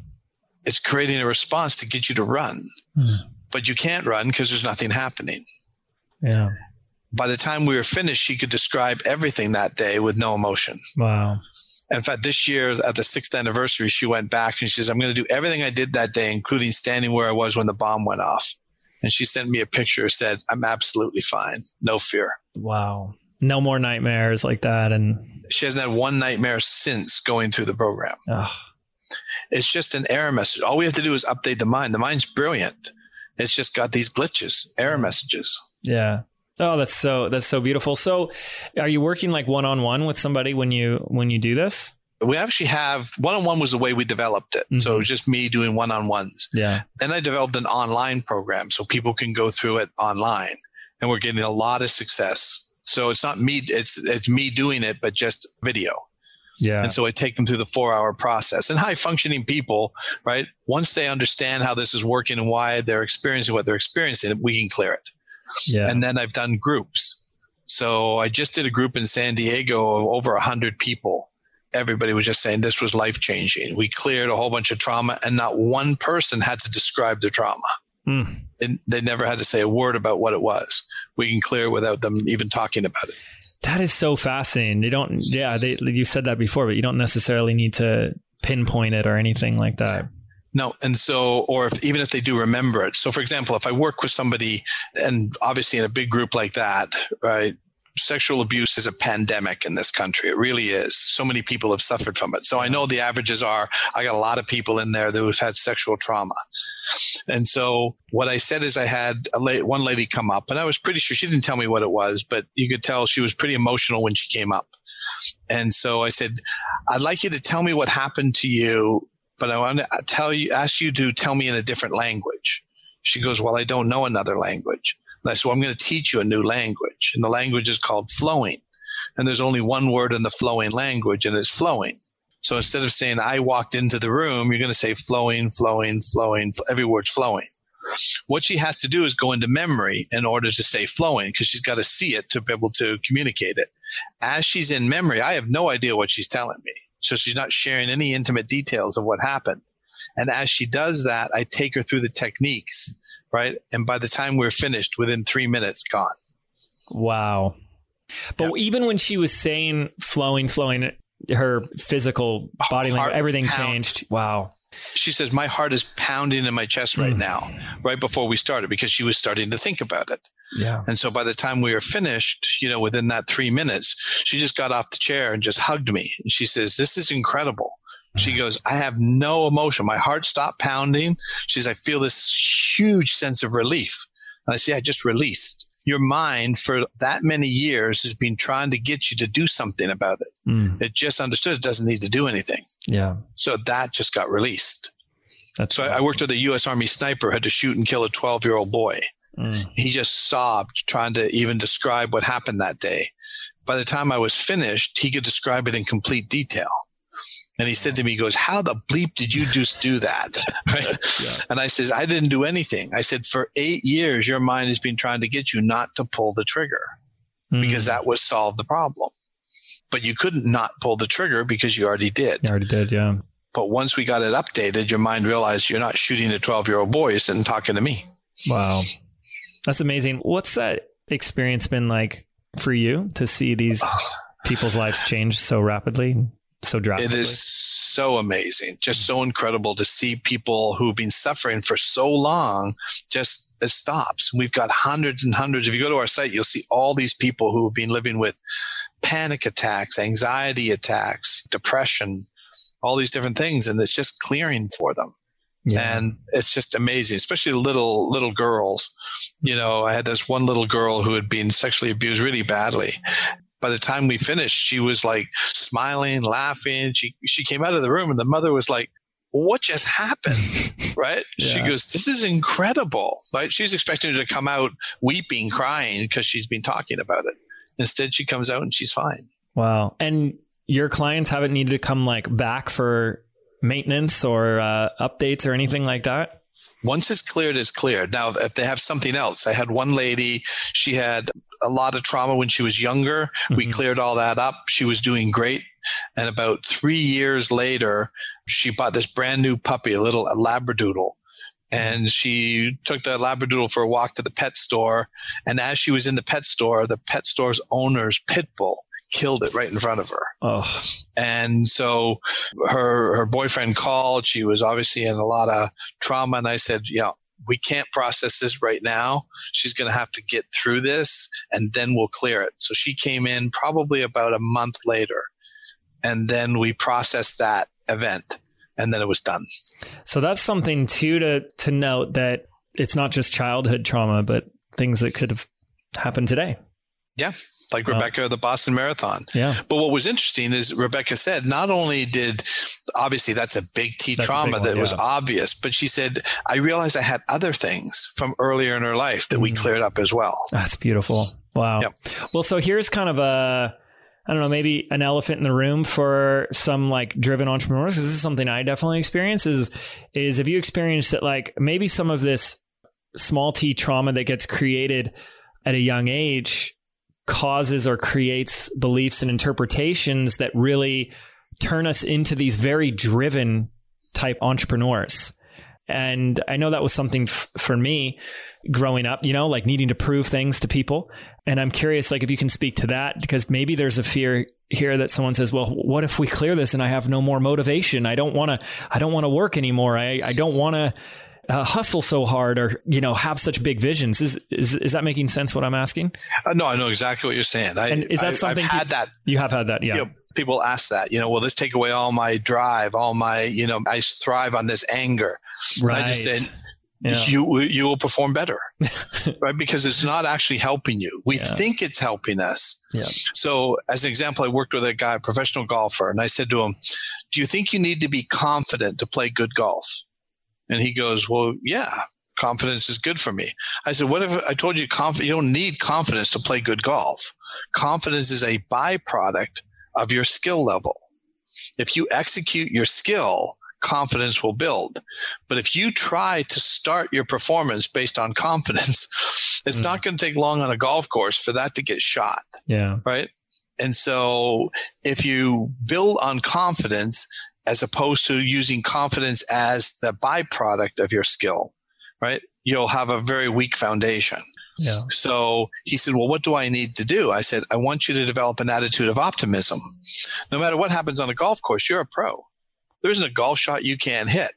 It's creating a response to get you to run. Mm. But you can't run because there's nothing happening. Yeah. By the time we were finished, she could describe everything that day with no emotion. Wow. In fact, this year at the sixth anniversary, she went back and she says, I'm going to do everything I did that day, including standing where I was when the bomb went off. And she sent me a picture, said, I'm absolutely fine. No fear. Wow. No more nightmares like that. And She hasn't had one nightmare since going through the program. ugh, It's just an error message. All we have to do is update the mind. The mind's brilliant. It's just got these glitches, error messages. yeah. Oh, that's so that's so beautiful. So, are you working like one on one with somebody when you when you do this? We actually have one on one was the way we developed it. So it was mm-hmm. just me doing one on ones. Yeah. Then I developed an online program so people can go through it online. And we're getting a lot of success. So it's not me, it's it's me doing it, but just video. Yeah. And so I take them through the four hour process. And high functioning people, right? Once they understand how this is working and why they're experiencing what they're experiencing, we can clear it. yeah. And then I've done groups. So I just did a group in San Diego of over 100 people. Everybody was just saying this was life changing. We cleared a whole bunch of trauma, and not one person had to describe their trauma. Mm. And they never had to say a word about what it was. We can clear without them even talking about it. That is so fascinating. They don't. Yeah. They you said that before, but you don't necessarily need to pinpoint it or anything like that. No, and so, or if, even if they do remember it. So, for example, if I work with somebody, and obviously in a big group like that, right, sexual abuse is a pandemic in this country. It really is. So many people have suffered from it. So I know the averages are. I got a lot of people in there that have had sexual trauma, and so what I said is I had la- one lady come up, and I was pretty sure she didn't tell me what it was, but you could tell she was pretty emotional when she came up. And so I said, I'd like you to tell me what happened to you but I want to tell you, ask you to tell me in a different language. She goes, Well, I don't know another language. And I said, Well, I'm going to teach you a new language. And the language is called flowing. And there's only one word in the flowing language, and it's flowing. So instead of saying, I walked into the room, you're going to say flowing, flowing, flowing. Every word's flowing. What she has to do is go into memory in order to say flowing because she's got to see it to be able to communicate it. As she's in memory, I have no idea what she's telling me. So she's not sharing any intimate details of what happened. And as she does that, I take her through the techniques, right? And by the time we're finished, within three minutes, gone. Wow. But even when she was saying flowing, flowing, her physical body Heart language, everything pound. changed. Wow. She says, My heart is pounding in my chest right Mm. now, right before we started, because she was starting to think about it. Yeah. And so by the time we were finished, you know, within that three minutes, she just got off the chair and just hugged me. And she says, This is incredible. She goes, I have no emotion. My heart stopped pounding. She says, I feel this huge sense of relief. And I say, I just released. Your mind for that many years has been trying to get you to do something about it. Mm. It just understood it doesn't need to do anything. Yeah. So that just got released. That's So I- I worked with a U.S. Army sniper, had to shoot and kill a 12 year old boy. Mm. He just sobbed trying to even describe what happened that day. By the time I was finished, he could describe it in complete detail. And he said to me, he goes, How the bleep did you just do that? [laughs] Right? [laughs] Yeah. And I says, I didn't do anything. I said, For eight years, your mind has been trying to get you not to pull the trigger Mm. because that would solve the problem. But you couldn't not pull the trigger because you already did. You already did. Yeah. But once we got it updated, your mind realized you're not shooting a 12 year old boy, you're sitting talking to me. Wow. That's amazing. What's that experience been like for you to see these [sighs] people's lives change so rapidly, so drastically? It is so amazing, just mm. so incredible to see people who've been suffering for so long just it stops. We've got hundreds and hundreds. If you go to our site, you'll see all these people who have been living with panic attacks, anxiety attacks, depression, all these different things, and it's just clearing for them. Yeah. And it's just amazing, especially little little girls. You know, I had this one little girl who had been sexually abused really badly. By the time we finished, she was like smiling, laughing. She she came out of the room and the mother was like, what just happened? [laughs] right? Yeah. She goes, This is incredible. Right? She's expecting her to come out weeping, crying because she's been talking about it. Instead, she comes out and she's fine. Wow. And your clients haven't needed to come like back for maintenance or uh, updates or anything like that? Once it's cleared, it's cleared. Now, if they have something else, I had one lady, she had a lot of trauma when she was younger. Mm-hmm. We cleared all that up. She was doing great. And about three years later, she bought this brand new puppy, a little a Labradoodle. And she took the Labradoodle for a walk to the pet store. And as she was in the pet store, the pet store's owner's pit bull killed it right in front of her. Oh. And so her her boyfriend called. She was obviously in a lot of trauma, and I said, you know, we can't process this right now. She's going to have to get through this, and then we'll clear it. So she came in probably about a month later, and then we processed that event, and then it was done. So that's something too to to note that it's not just childhood trauma, but things that could have happened today. Yeah, like Rebecca, the Boston Marathon. Yeah. But what was interesting is Rebecca said not only did obviously that's a big T that's trauma big one, that yeah. was obvious, but she said I realized I had other things from earlier in her life that mm. we cleared up as well. That's beautiful. Wow. Yep. Well, so here's kind of a I don't know, maybe an elephant in the room for some like driven entrepreneurs. This is something I definitely experience. Is is if you experience that like maybe some of this small t trauma that gets created at a young age causes or creates beliefs and interpretations that really turn us into these very driven type entrepreneurs. And I know that was something f- for me growing up, you know, like needing to prove things to people. And I'm curious, like, if you can speak to that, because maybe there's a fear here that someone says, well, what if we clear this and I have no more motivation? I don't want to, I don't want to work anymore. I, I don't want to uh, hustle so hard or you know have such big visions. Is is is that making sense? What I'm asking? Uh, no, I know exactly what you're saying. I, and is that I, something I've had that? You have had that, yeah. You know, people ask that. You know, will this take away all my drive, all my you know, I thrive on this anger. Right. I just said. Yeah. You you will perform better, [laughs] right? Because it's not actually helping you. We yeah. think it's helping us. Yeah. So, as an example, I worked with a guy, a professional golfer, and I said to him, "Do you think you need to be confident to play good golf?" And he goes, Well, yeah, confidence is good for me. I said, What if I told you conf- you don't need confidence to play good golf? Confidence is a byproduct of your skill level. If you execute your skill, confidence will build. But if you try to start your performance based on confidence, [laughs] it's mm. not going to take long on a golf course for that to get shot. Yeah. Right. And so if you build on confidence, as opposed to using confidence as the byproduct of your skill, right? You'll have a very weak foundation. Yeah. So he said, Well, what do I need to do? I said, I want you to develop an attitude of optimism. No matter what happens on a golf course, you're a pro. There isn't a golf shot you can't hit.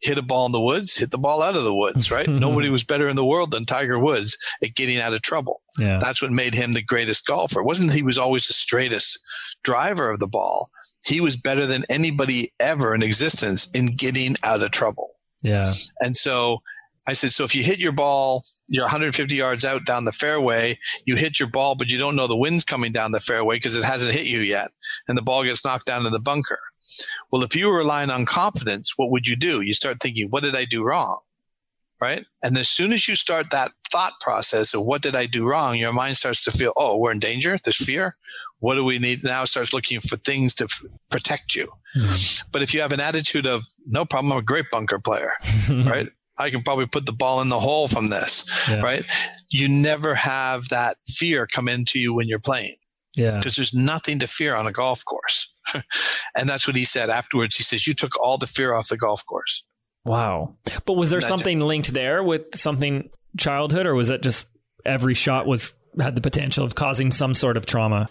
Hit a ball in the woods, hit the ball out of the woods, [laughs] right? Nobody was better in the world than Tiger Woods at getting out of trouble. Yeah. That's what made him the greatest golfer. It wasn't he was always the straightest driver of the ball he was better than anybody ever in existence in getting out of trouble. Yeah. And so I said, so if you hit your ball, you're 150 yards out down the fairway, you hit your ball, but you don't know the wind's coming down the fairway because it hasn't hit you yet, and the ball gets knocked down in the bunker. Well, if you were relying on confidence, what would you do? You start thinking, what did I do wrong? right? And as soon as you start that thought process of what did I do wrong, your mind starts to feel, oh, we're in danger. There's fear. What do we need now? Starts looking for things to f- protect you. Mm-hmm. But if you have an attitude of no problem, I'm a great bunker player, [laughs] right? I can probably put the ball in the hole from this, yeah. right? You never have that fear come into you when you're playing. Yeah. Because there's nothing to fear on a golf course. [laughs] and that's what he said afterwards. He says, You took all the fear off the golf course. Wow. But was there something linked there with something childhood, or was it just every shot was had the potential of causing some sort of trauma?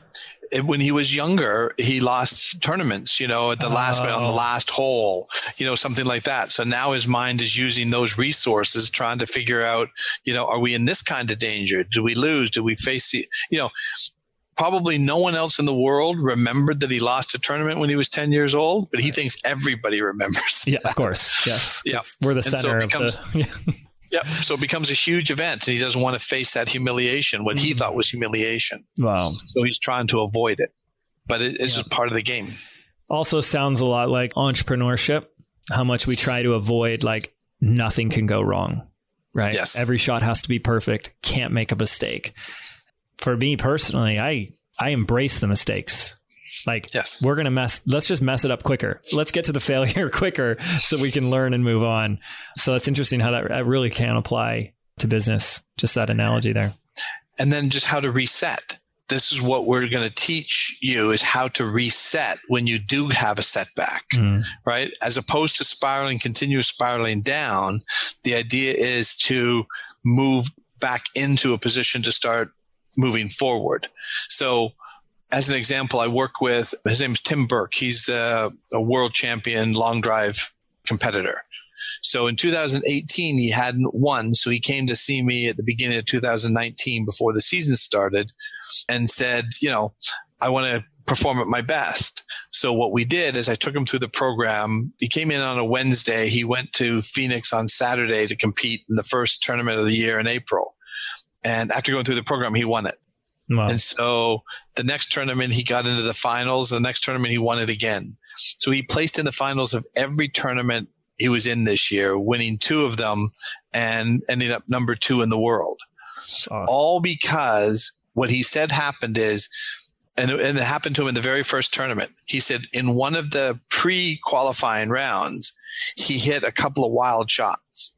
when he was younger, he lost tournaments, you know, at the last on Oh. the last hole, you know, something like that. So now his mind is using those resources, trying to figure out, you know, are we in this kind of danger? Do we lose? Do we face the, you know, probably no one else in the world remembered that he lost a tournament when he was 10 years old, but he thinks everybody remembers. Yeah, of course. Yes. [laughs] Yeah. We're the so it center becomes- of the. [laughs] Yep. So it becomes a huge event and he doesn't want to face that humiliation, what he Mhm. thought was humiliation. wow. So he's trying to avoid it. But it, it's Yeah. just part of the game. Also sounds a lot like entrepreneurship. How much we try to avoid like nothing can go wrong. Right. Yes. Every shot has to be perfect. Can't make a mistake. For me personally, I I embrace the mistakes. Like Yes. we're gonna mess let's just mess it up quicker let's get to the failure [laughs] quicker so we can learn and move on so that's interesting how that, that really can apply to business just that analogy there and then just how to reset. This is what we're going to teach you is how to reset when you do have a setback, Mm. right? As opposed to spiraling, continue spiraling down, the idea is to move back into a position to start moving forward. So, as an example, I work with his name is Tim Burke. He's a, a world champion long drive competitor. So in 2018, he hadn't won. So he came to see me at the beginning of 2019 before the season started and said, you know, I want to perform at my best. So what we did is I took him through the program. He came in on a Wednesday. He went to Phoenix on Saturday to compete in the first tournament of the year in April. And after going through the program, he won it. Wow. And so the next tournament, he got into the finals. The next tournament, he won it again. So he placed in the finals of every tournament he was in this year, winning two of them and ending up number two in the world. Awesome. All because what he said happened is, and, and it happened to him in the very first tournament. He said in one of the pre qualifying rounds, he hit a couple of wild shots.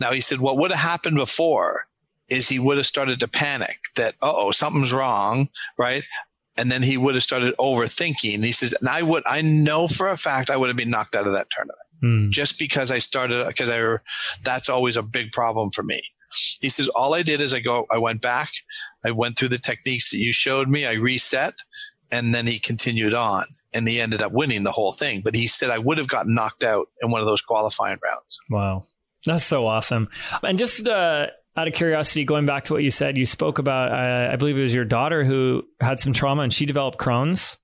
Now he said, what would have happened before is he would have started to panic that, oh, something's wrong, right? And then he would have started overthinking. He says, and I would, I know for a fact I would have been knocked out of that tournament Mm. just because I started, because I, that's always a big problem for me. He says, all I did is I go, I went back, I went through the techniques that you showed me, I reset, and then he continued on and he ended up winning the whole thing. But he said I would have gotten knocked out in one of those qualifying rounds. Wow. That's so awesome. And just uh, out of curiosity, going back to what you said, you spoke about, uh, I believe it was your daughter who had some trauma and she developed Crohn's.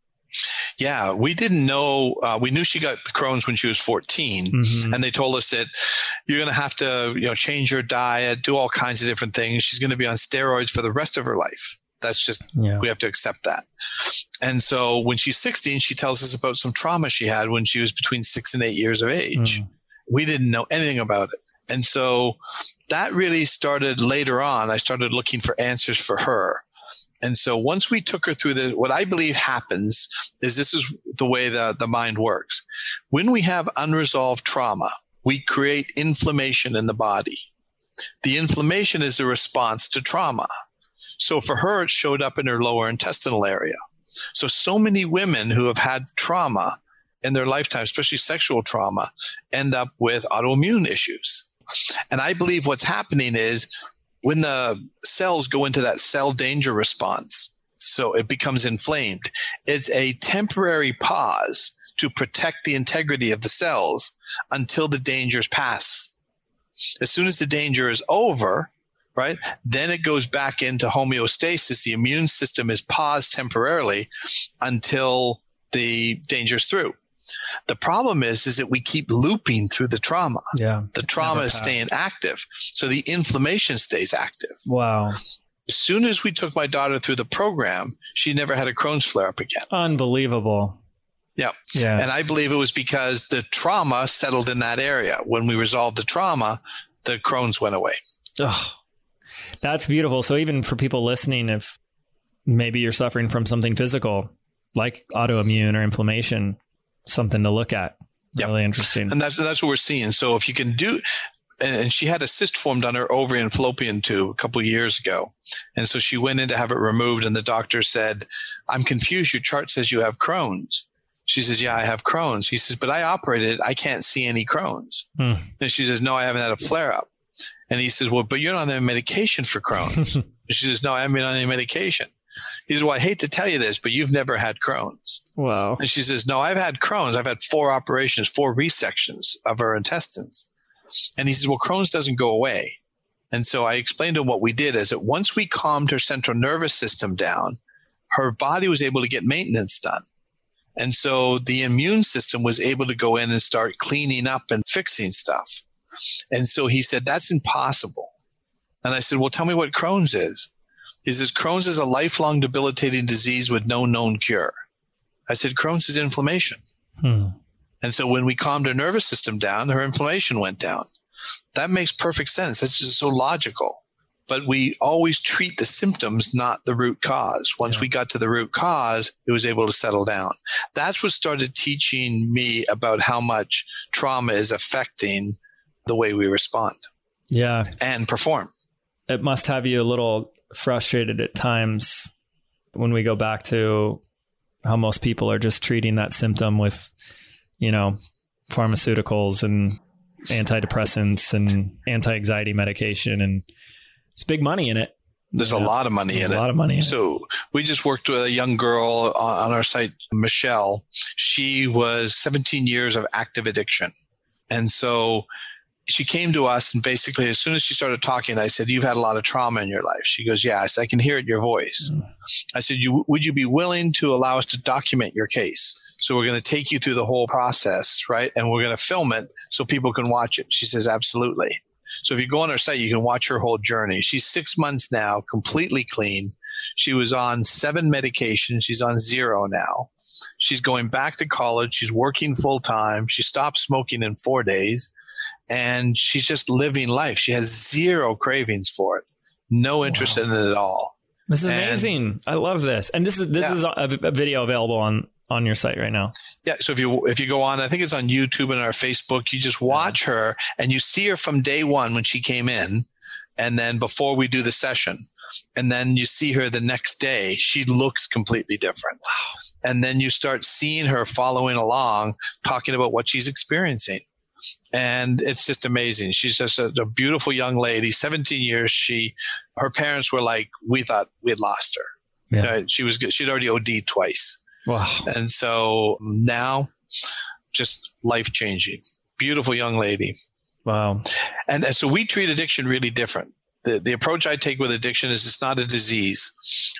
Yeah, we didn't know. Uh, we knew she got Crohn's when she was 14. Mhm. And they told us that you're going to have to, you know, change your diet, do all kinds of different things. She's going to be on steroids for the rest of her life. That's just Yeah. we have to accept that. And so when she's 16, she tells us about some trauma she had when she was between six and eight years of age. Mm. We didn't know anything about it. And so that really started later on. I started looking for answers for her. And so once we took her through the, what I believe happens is this is the way the, the mind works. When we have unresolved trauma, we create inflammation in the body. The inflammation is a response to trauma. So for her, it showed up in her lower intestinal area. So, so many women who have had trauma in their lifetime, especially sexual trauma, end up with autoimmune issues. And I believe what's happening is when the cells go into that cell danger response, so it becomes inflamed, it's a temporary pause to protect the integrity of the cells until the dangers pass. As soon as the danger is over, right, then it goes back into homeostasis. The immune system is paused temporarily until the danger's through. The problem is, is that we keep looping through the trauma. Yeah. The trauma is staying active. So the inflammation stays active. Wow. As soon as we took my daughter through the program, she never had a Crohn's flare up again. Unbelievable. Yeah. Yeah. And I believe it was because the trauma settled in that area. When we resolved the trauma, the Crohn's went away. Oh, that's beautiful. So even for people listening, if maybe you're suffering from something physical like autoimmune or inflammation, something to look at. Yep. Really interesting. And that's that's what we're seeing. So if you can do and she had a cyst formed on her ovary and fallopian tube a couple of years ago. And so she went in to have it removed and the doctor said, I'm confused. Your chart says you have Crohn's. She says, Yeah, I have Crohn's. He says, But I operated, I can't see any Crohn's. Hmm. And she says, No, I haven't had a flare up. And he says, Well, but you're not on any medication for Crohn's. [laughs] she says, No, I haven't been on any medication. He says, Well, I hate to tell you this, but you've never had Crohn's. Wow. And she says, No, I've had Crohn's. I've had four operations, four resections of her intestines. And he says, Well, Crohn's doesn't go away. And so I explained to him what we did is that once we calmed her central nervous system down, her body was able to get maintenance done. And so the immune system was able to go in and start cleaning up and fixing stuff. And so he said, That's impossible. And I said, Well, tell me what Crohn's is. He says, Crohn's is a lifelong debilitating disease with no known cure. I said, Crohn's is inflammation. Hmm. And so when we calmed her nervous system down, her inflammation went down. That makes perfect sense. That's just so logical. But we always treat the symptoms, not the root cause. Once Yeah. we got to the root cause, it was able to settle down. That's what started teaching me about how much trauma is affecting the way we respond Yeah. and perform. It must have you a little frustrated at times when we go back to how most people are just treating that symptom with, you know, pharmaceuticals and antidepressants and anti-anxiety medication and it's big money in it. There's Yeah. a lot of money There's in a it. lot of money in it. So we just worked with a young girl on our site, Michelle. She was 17 years of active addiction. And so she came to us and basically as soon as she started talking, I said, you've had a lot of trauma in your life. She goes, yeah. I said, I can hear it in your voice. Mm. I said, you, would you be willing to allow us to document your case? So we're going to take you through the whole process, right? And we're going to film it so people can watch it. She says, absolutely. So if you go on our site, you can watch her whole journey. She's six months now, completely clean. She was on seven medications. She's on zero now. She's going back to college. She's working full time. She stopped smoking in four days and she's just living life. She has zero cravings for it, no interest Wow. in it at all. This is And- amazing. I love this. And this is this Yeah. is a, a video available on on your site right now. Yeah. So if you if you go on, I think it's on YouTube and our Facebook. You just watch her and you see her from day one when she came in, and then before we do the session, and then you see her the next day. She looks completely different. Wow. And then you start seeing her following along, talking about what she's experiencing. And it's just amazing. She's just a, a beautiful young lady. 17 years. She, her parents were like, we thought we had lost her. Yeah. Uh, she was good. She'd already OD'd twice. Wow. And so now, just life changing. Beautiful young lady. Wow. And, and so we treat addiction really different. The, the approach I take with addiction is it's not a disease,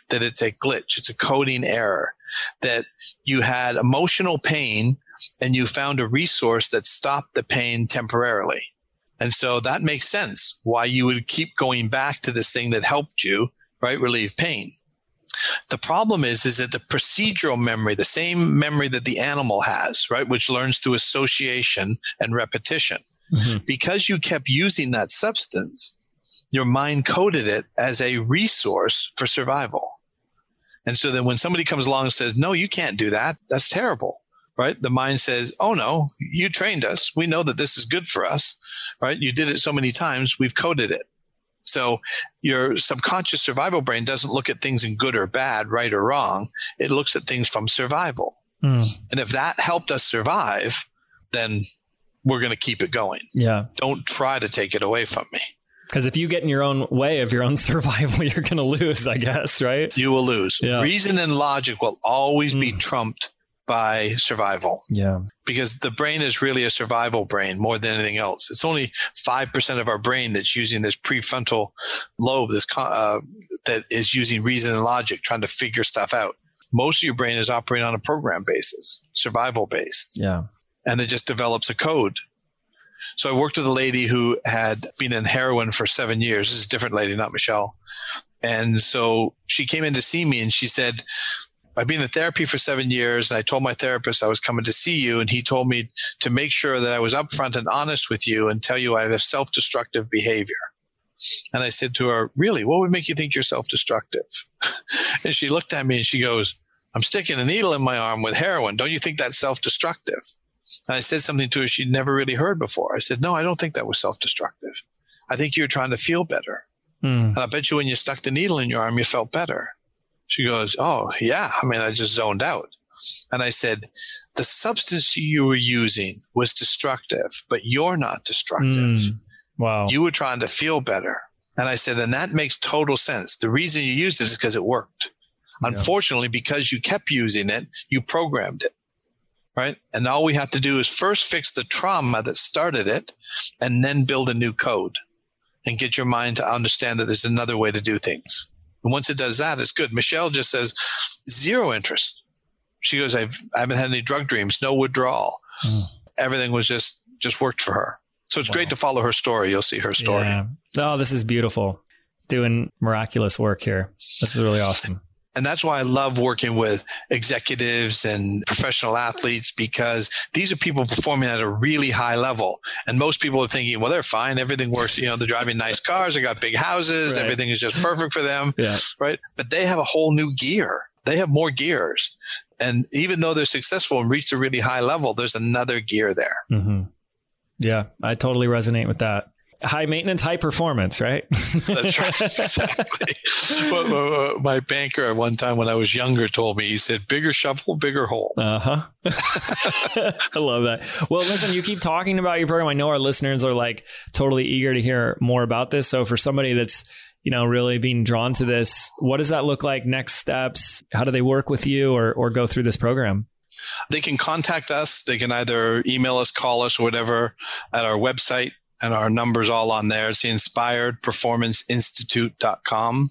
that it's a glitch, it's a coding error, that you had emotional pain and you found a resource that stopped the pain temporarily. And so that makes sense why you would keep going back to this thing that helped you, right? Relieve pain. The problem is, is that the procedural memory, the same memory that the animal has, right, which learns through association and repetition, Mhm. because you kept using that substance, your mind coded it as a resource for survival. And so then when somebody comes along and says, no, you can't do that, that's terrible, right? The mind says, oh no, you trained us. We know that this is good for us, right? You did it so many times, we've coded it. So your subconscious survival brain doesn't look at things in good or bad, right or wrong. It looks at things from survival. Mm. And if that helped us survive, then we're going to keep it going. Yeah. Don't try to take it away from me. Because if you get in your own way of your own [laughs] survival, you're going to lose, I guess, right? You will lose. Yeah. Reason and logic will always be Mm. trumped by survival Yeah. because the brain is really a survival brain more than anything else. It's only 5% of our brain that's using this prefrontal lobe, this con- uh, that is using reason and logic, trying to figure stuff out. Most of your brain is operating on a program basis, survival based. Yeah. and it just develops a code. So I worked with a lady who had been in heroin for seven years. This is a different lady, not Michelle. And so she came in to see me and she said, I've been in therapy for seven years and I told my therapist I was coming to see you. And he told me to make sure that I was upfront and honest with you and tell you I have self destructive behavior. And I said to her, Really? What would make you think you're self destructive? [laughs] and she looked at me and she goes, I'm sticking a needle in my arm with heroin. Don't you think that's self destructive? And I said something to her she'd never really heard before. I said, No, I don't think that was self destructive. I think you're trying to feel better. Mm. And I bet you when you stuck the needle in your arm, you felt better. She goes, Oh, yeah. I mean, I just zoned out. And I said, the substance you were using was destructive, but you're not destructive. Mm, wow. You were trying to feel better. And I said, and that makes total sense. The reason you used it is because it worked. Yeah. Unfortunately, because you kept using it, you programmed it. Right. And all we have to do is first fix the trauma that started it and then build a new code and get your mind to understand that there's another way to do things. And once it does that, it's good. Michelle just says zero interest. She goes, I've, I haven't had any drug dreams, no withdrawal. Mm. Everything was just, just worked for her. So it's wow. great to follow her story. You'll see her story. Yeah. Oh, this is beautiful. Doing miraculous work here. This is really awesome. And that's why I love working with executives and professional athletes because these are people performing at a really high level. And most people are thinking, well, they're fine. Everything works. You know, they're driving nice cars. They got big houses. Right. Everything is just perfect for them. yeah. Right. But they have a whole new gear. They have more gears. And even though they're successful and reach a really high level, there's another gear there. Mm-hmm. Yeah, I totally resonate with that high maintenance, high performance, right? That's right. [laughs] Exactly. well, my banker at one time when I was younger told me, he said, bigger shovel, bigger hole. Uh huh. [laughs] I love that. Well, listen, you keep talking about your program. I know our listeners are like totally eager to hear more about this. So for somebody that's, you know, really being drawn to this, what does that look like? Next steps? How do they work with you or, or go through this program? They can contact us. They can either email us, call us, or whatever at our website, and our numbers all on there. It's the inspiredperformanceinstitute.com.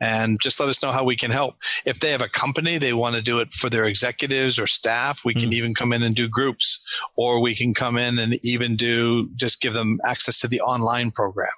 And just let us know how we can help. If they have a company, they want to do it for their executives or staff, we can mm. even come in and do groups, or we can come in and even do just give them access to the online program.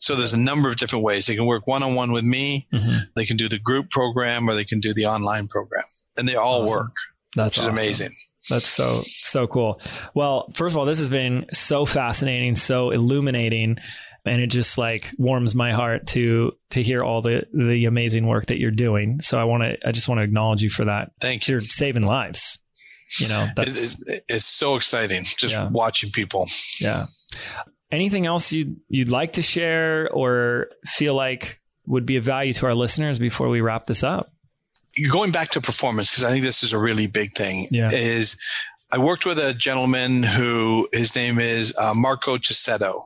So there's a number of different ways. They can work one on one with me, mm-hmm. they can do the group program, or they can do the online program. And they all awesome. work. That's which awesome. is amazing. That's so so cool. Well, first of all, this has been so fascinating, so illuminating, and it just like warms my heart to to hear all the the amazing work that you're doing. So I want to I just want to acknowledge you for that. Thank you. You're saving lives. You know, that's it, it, it's so exciting just yeah. watching people. Yeah. Anything else you you'd like to share or feel like would be of value to our listeners before we wrap this up? Going back to performance because I think this is a really big thing. Yeah. Is I worked with a gentleman who his name is uh, Marko Cheseto,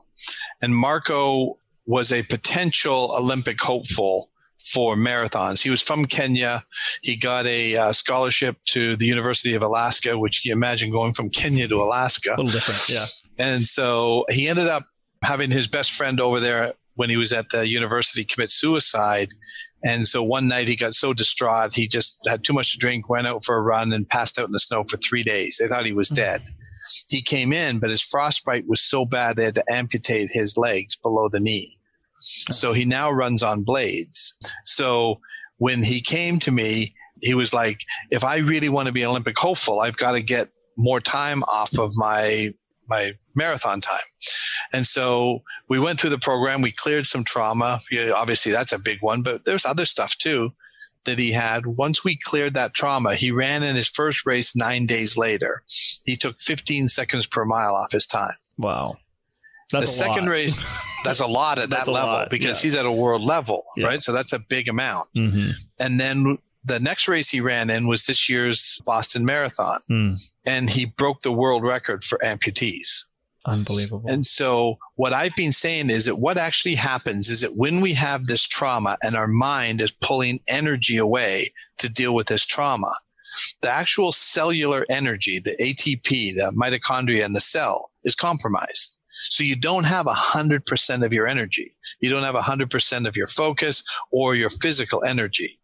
and Marko was a potential Olympic hopeful for marathons. He was from Kenya. He got a uh, scholarship to the University of Alaska, which you imagine going from Kenya to Alaska. A little different, yeah. And so he ended up having his best friend over there when he was at the university commit suicide. And so one night he got so distraught, he just had too much to drink, went out for a run, and passed out in the snow for three days. They thought he was hmm. dead. He came in, but his frostbite was so bad they had to amputate his legs below the knee. So he now runs on blades. So when he came to me, he was like, if I really want to be an Olympic hopeful, I've got to get more time off of my my marathon time. And so we went through the program. We cleared some trauma. obviously, that's a big one, but there's other stuff too that he had. Once we cleared that trauma, he ran in his first race nine days later. He took 15 seconds per mile off his time. Wow. That's the second lot. race, [laughs] that's a lot at that level lot, because yeah. he's at a world level, yeah. right? So that's a big amount. Mm-hmm. And then the next race he ran in was this year's Boston Marathon, mm. and he broke the world record for amputees. Unbelievable. And so, what I've been saying is that what actually happens is that when we have this trauma and our mind is pulling energy away to deal with this trauma, the actual cellular energy, the ATP, the mitochondria in the cell, is compromised. So you don't have 100% of your energy. You don't have 100% of your focus or your physical energy.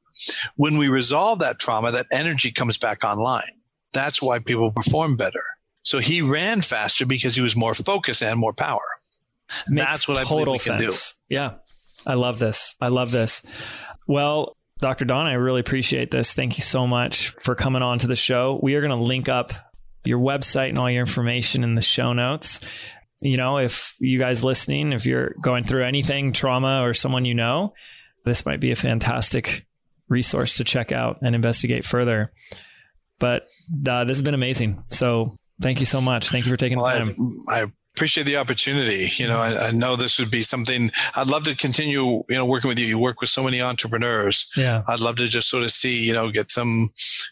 When we resolve that trauma, that energy comes back online. That's why people perform better. So he ran faster because he was more focused and more power. Makes That's what I believe we sense. can do. Yeah. I love this. I love this. Well, Dr. Don, I really appreciate this. Thank you so much for coming on to the show. We are going to link up your website and all your information in the show notes. You know, if you guys listening, if you're going through anything, trauma or someone you know, this might be a fantastic resource to check out and investigate further. But uh, this has been amazing. So thank you so much. Thank you for taking well, the time. I, I appreciate the opportunity. You know, I, I, know this would be something I'd love to continue, you know, working with you. You work with so many entrepreneurs. Yeah. I'd love to just sort of see, you know, get some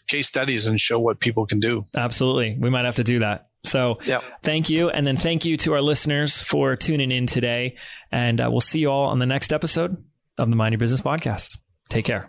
case studies and show what people can do. Absolutely. We might have to do that. So yep. thank you. And then thank you to our listeners for tuning in today. And uh, we'll see you all on the next episode of the Mind Your Business podcast. Take care.